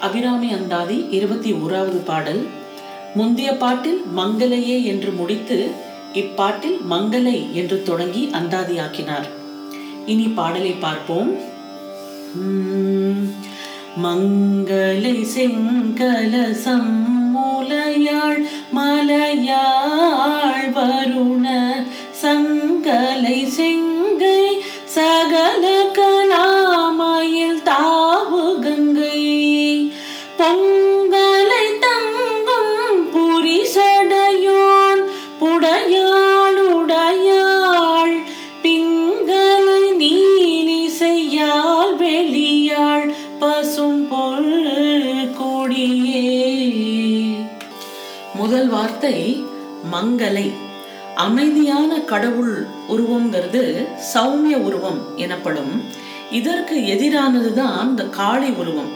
அபிராமி அந்தாதி இருபத்தி ஓராவது பாடல். முந்தைய பாட்டில் மங்களையே என்று முடித்து இப்பாட்டில் மங்கலை என்று தொடங்கி அந்தாதியாக்கினார். இனி பாடலை பார்ப்போம். உம், மங்களை செங்கலசம் மூலையாள் மலையாள் வருண வெளியாள் பசும் பொல் கொடியே. முதல் வார்த்தை மங்கலை அமைதியான கடவுள் உருவங்கிறது சௌமிய உருவம் எனப்படும். இதற்கு எதிரானதுதான் இந்த காளி உருவம்.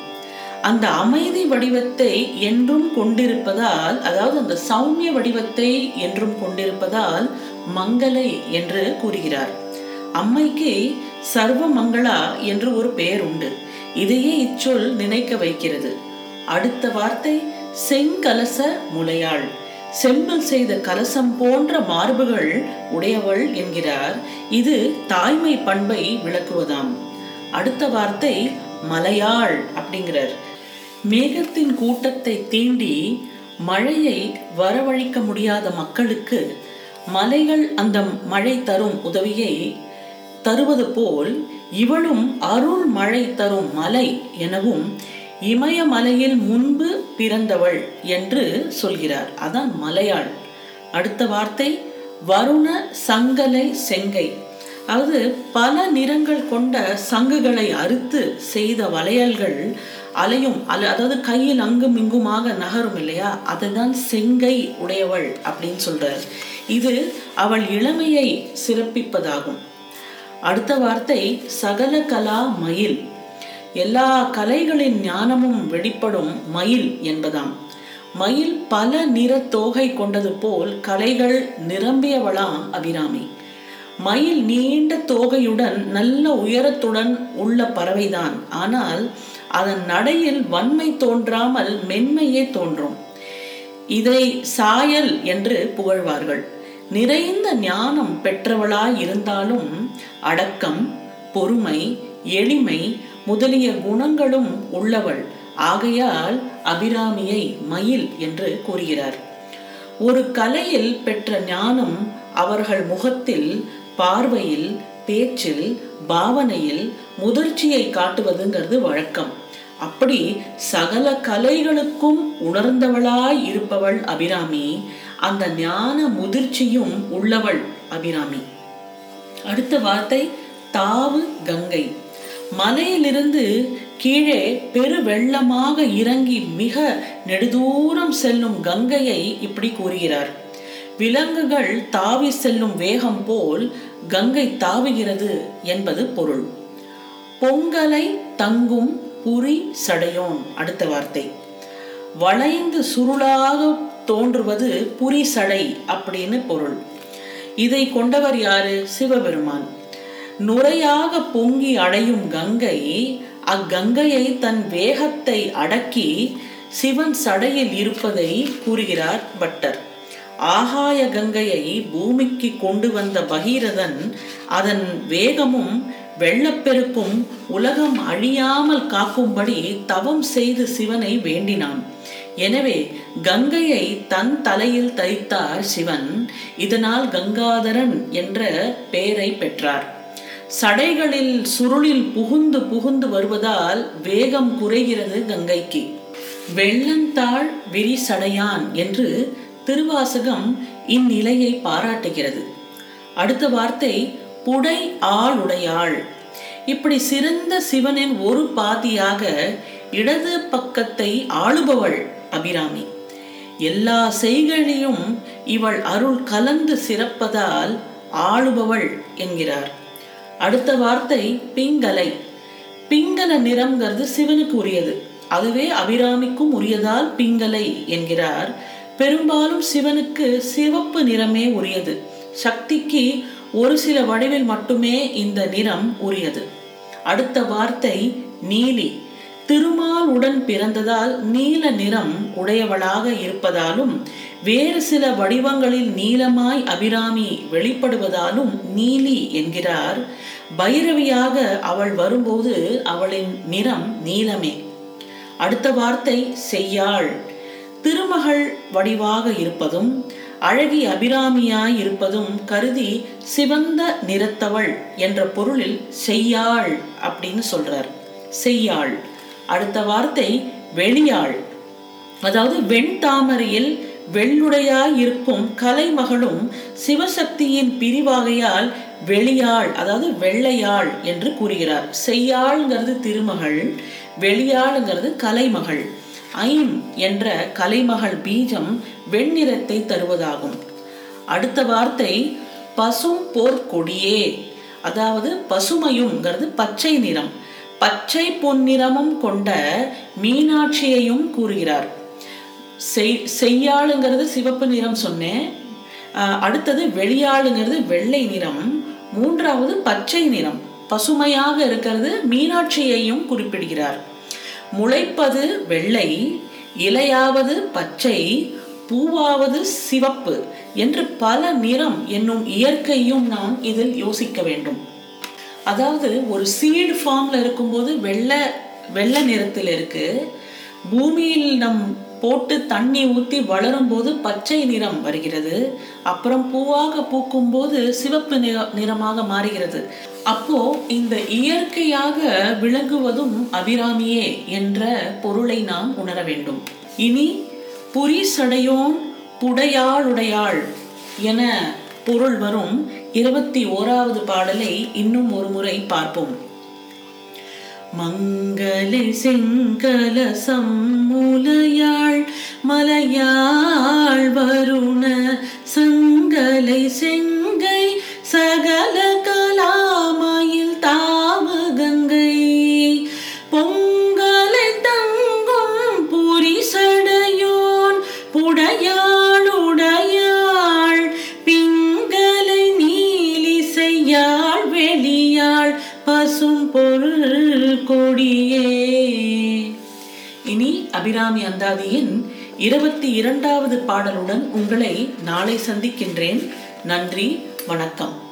அந்த அமைதி வடிவத்தை என்றும் கொண்டிருப்பதால் அதாவது அந்த சௌமிய வடிவத்தை என்றும் கொண்டிருப்பதால் மங்கலை என்று கூறுகிறார். அம்மைக்கு சர்வமங்களா என்று ஒரு பெயர் உண்டு. இதையே இச்சொல் நினைக்க வைக்கிறது. அடுத்த வார்த்தை செங்கலச முலையாள். செம்பில் செய்த கலசம் போன்ற மார்புகள் உடையவள் என்கிறார். இது தாய்மை பண்பை விளக்குவதாம். அடுத்த வார்த்தை மலையாள் அப்படிங்கிறார். மேகத்தின் கூட்டத்தை தீண்டி மழையை வரவழைக்க முடியாத மக்களுக்கு மலைகள் அந்த மழை தரும் உதவியை தருவது போல் இவளும் அருள் மழை தரும் மலை எனவும் இமயமலையில் முன்பு பிறந்தவள் என்று சொல்கிறார். அதான் மலையாள். அடுத்த வார்த்தை வருண சங்கலை செங்கை. அதாவது பல நிறங்கள் கொண்ட சங்குகளை அறுத்து செய்த வளையல்கள் அலையும் அல அதாவது கையில் அங்கும் இங்குமாக நகரும் இல்லையா? அதுதான் செங்கை உடையவள் அப்படின்னு சொல்றார். இது அவள் இளமையை சிறப்பிப்பதாகும். அடுத்த வார்த்தை சகல கலா மயில். எல்லா கலைகளின் ஞானமும் வெளிப்படும் மயில் என்பதாம். மயில் பல நிற தோகை கொண்டது போல் கலைகள் நிரம்பியவளாம் அபிராமி. மயில் நீண்ட தோகையுடன் நல்ல உயரத்துடன் உள்ள பறவைதான். ஆனால் அதன் நடையில் வன்மை தோன்றாமல் மென்மையே தோன்றும். இதை சாயல் என்று புகழ்வார்கள். நிறைந்த ஞானம் பெற்றவளாய் இருந்தாலும் அடக்கம் பொறுமை எளிமை முதலிய குணங்களும் உள்ளவள். ஆகையால் அபிராமியை மயில் என்று கூறுகிறார். ஒரு கலையில் பெற்ற ஞானம் அவர்கள் முகத்தில் பார்வையில் பேச்சில் பாவனையில் முதிர்ச்சியை காட்டுவதுங்கிறது வழக்கம். அப்படி சகல கலைகளுக்கும் உணர்ந்தவளாய் இருப்பவள் அபிராமி அந்த ஞான முதிர்ச்சியும் உள்ளவள் அபிராமி. அடுத்த வார்த்தை தாவு கங்கை. மலையிலிருந்து கீழே பெரு வெள்ளமாக இறங்கி மிக நெடுதூரம் செல்லும் கங்கையை இப்படி கூறுகிறார். விலங்குகள் தாவி செல்லும் வேகம் போல் கங்கை தாவுகிறது என்பது பொருள். பொங்கலை தங்கும் புரி சடையோன். அடுத்த வார்த்தை. வளைந்து சுருளாக தோன்றுவது புரி சடை அப்படின்னு பொருள். இதை கொண்டவர் யாரு? சிவபெருமான். நுரையாக பொங்கி அடையும் கங்கை அக்கங்கையை தன் வேகத்தை அடக்கி சிவன் சடையில் இருப்பதை கூறுகிறார் பட்டர். ஆகாய கங்கையை பூமிக்கு கொண்டு வந்த பகீரதன் அதன் வேகமும் வெள்ளப்பெருக்கும் உலகம் அழியாமல் காக்கும்படி தவம் செய்து சிவனை வேண்டினான். எனவே கங்கையை தன் தலையில் தரித்தார் சிவன். இதனால் கங்காதரன் என்ற பெயரை பெற்றார். சடைகளில் சுருளில் புகுந்து புகுந்து வருவதால் வேகம் குறைகிறது கங்கைக்கு. வெள்ளந்தாள் விரிசடையான் என்று திருவாசகம் இந்நிலையை பாராட்டுகிறது. அடுத்த வார்த்தை புடை ஆளுடையாள். இப்படி சிறந்த சிவனின் ஒரு பாதியாக இடது பக்கத்தை ஆளுபவள். அபிராமி. எல்லா செய்களிலும் இவள் அருள் கலந்து சிறப்பதால் ஆளுபவள் என்கிறார். அடுத்த வார்த்தை பிங்கலை. பிங்கல நிறம்ங்கிறது சிவனுக்கு உரியது. அதுவே அபிராமிக்கும் உரியதால் பிங்கலை என்கிறார். பெரும்பாலும் சிவனுக்கு சிவப்பு நிறமே உரியது. சக்திக்கு ஒரு சில வடிவில் மட்டுமே இந்த நிறம் உரியது. அடுத்த வார்த்தை நீலி. திருமால் உடன் பிறந்ததால் நீல நிறம் உடையவளாக இருப்பதாலும் வேறு சில வடிவங்களில் நீலமாய் அபிராமி வெளிப்படுவதாலும் நீலி என்கிறார். பைரவியாக அவள் வரும்போது அவளின் நிறம் நீலமே. அடுத்த வார்த்தை செய்யாள். திருமகள் வடிவாக இருப்பதும் அழகி அபிராமியாய் இருப்பதும் கருதி சிவந்த நிறத்தவள் என்ற பொருளில் செய்யாள் அப்படின்னு சொல்றார். செய்யாள். அடுத்த வார்த்தை வெளியாள். அதாவது வெண்தாமரையில் வெள்ளுடையாய் இருக்கும் கலைமகளும் சிவசக்தியின் பிரிவாகையால் வெளியாள் அதாவது வெள்ளையாள் என்று கூறுகிறார். செய்யாள்ங்கிறது திருமகள் வெளியாளுங்கிறது கலைமகள். ஐம் என்ற கலைமகள் பீஜம் வெண்ணிறத்தை தருவதாகும். அடுத்த வார்த்தை பசும் போர்க்கொடியே அதாவது பசுமையும்ங்கிறது பச்சை நிறம். பச்சை பொன்னிறமும் கொண்ட மீனாட்சியையும் கூறுகிறார். செய் செய்யாளுங்கிறது சிவப்பு நிறம் சொன்னேன். அடுத்தது வெளியாளுங்கிறது வெள்ளை நிறம். மூன்றாவது பச்சை நிறம். பசுமையாக இருக்கிறது மீனாட்சியையும் குறிப்பிடுகிறார். முளைப்பது வெள்ளை இலையாவது பச்சை பூவாவது சிவப்பு என்று பல நிறம் என்னும் இயற்கையும் நாம் இதில் யோசிக்க வேண்டும். அதாவது ஒரு சீடு ஃபார்ம்ல இருக்கும்போது வெள்ளை வெள்ளை நிறத்தில் இருக்கு. பூமியில் நம் போட்டு தண்ணி ஊற்றி வளரும் போது பச்சை நிறம் வருகிறது. அப்புறம் பூவாக பூக்கும் போது சிவப்பு நிற நிறமாக மாறுகிறது. அப்போ இந்த இயற்கையாக விளங்குவதும் அபிராமியே என்ற பொருளை நாம் உணர வேண்டும். இனி புரி சடையோன் புடையாளுடையாள் என பொருள் வரும். இருபத்தி ஓராவது பாடலை இன்னும் ஒரு முறை பார்ப்போம். மங்கள செங்கல சம்முலையாள் மலையாள் வருண சங்கலை செங்கை சகல பொருள் கொடியே. இனி அபிராமி அந்தாதியின் இருபத்தி இரண்டாவது பாடலுடன் உங்களை நாளை சந்திக்கின்றேன். நன்றி வணக்கம்.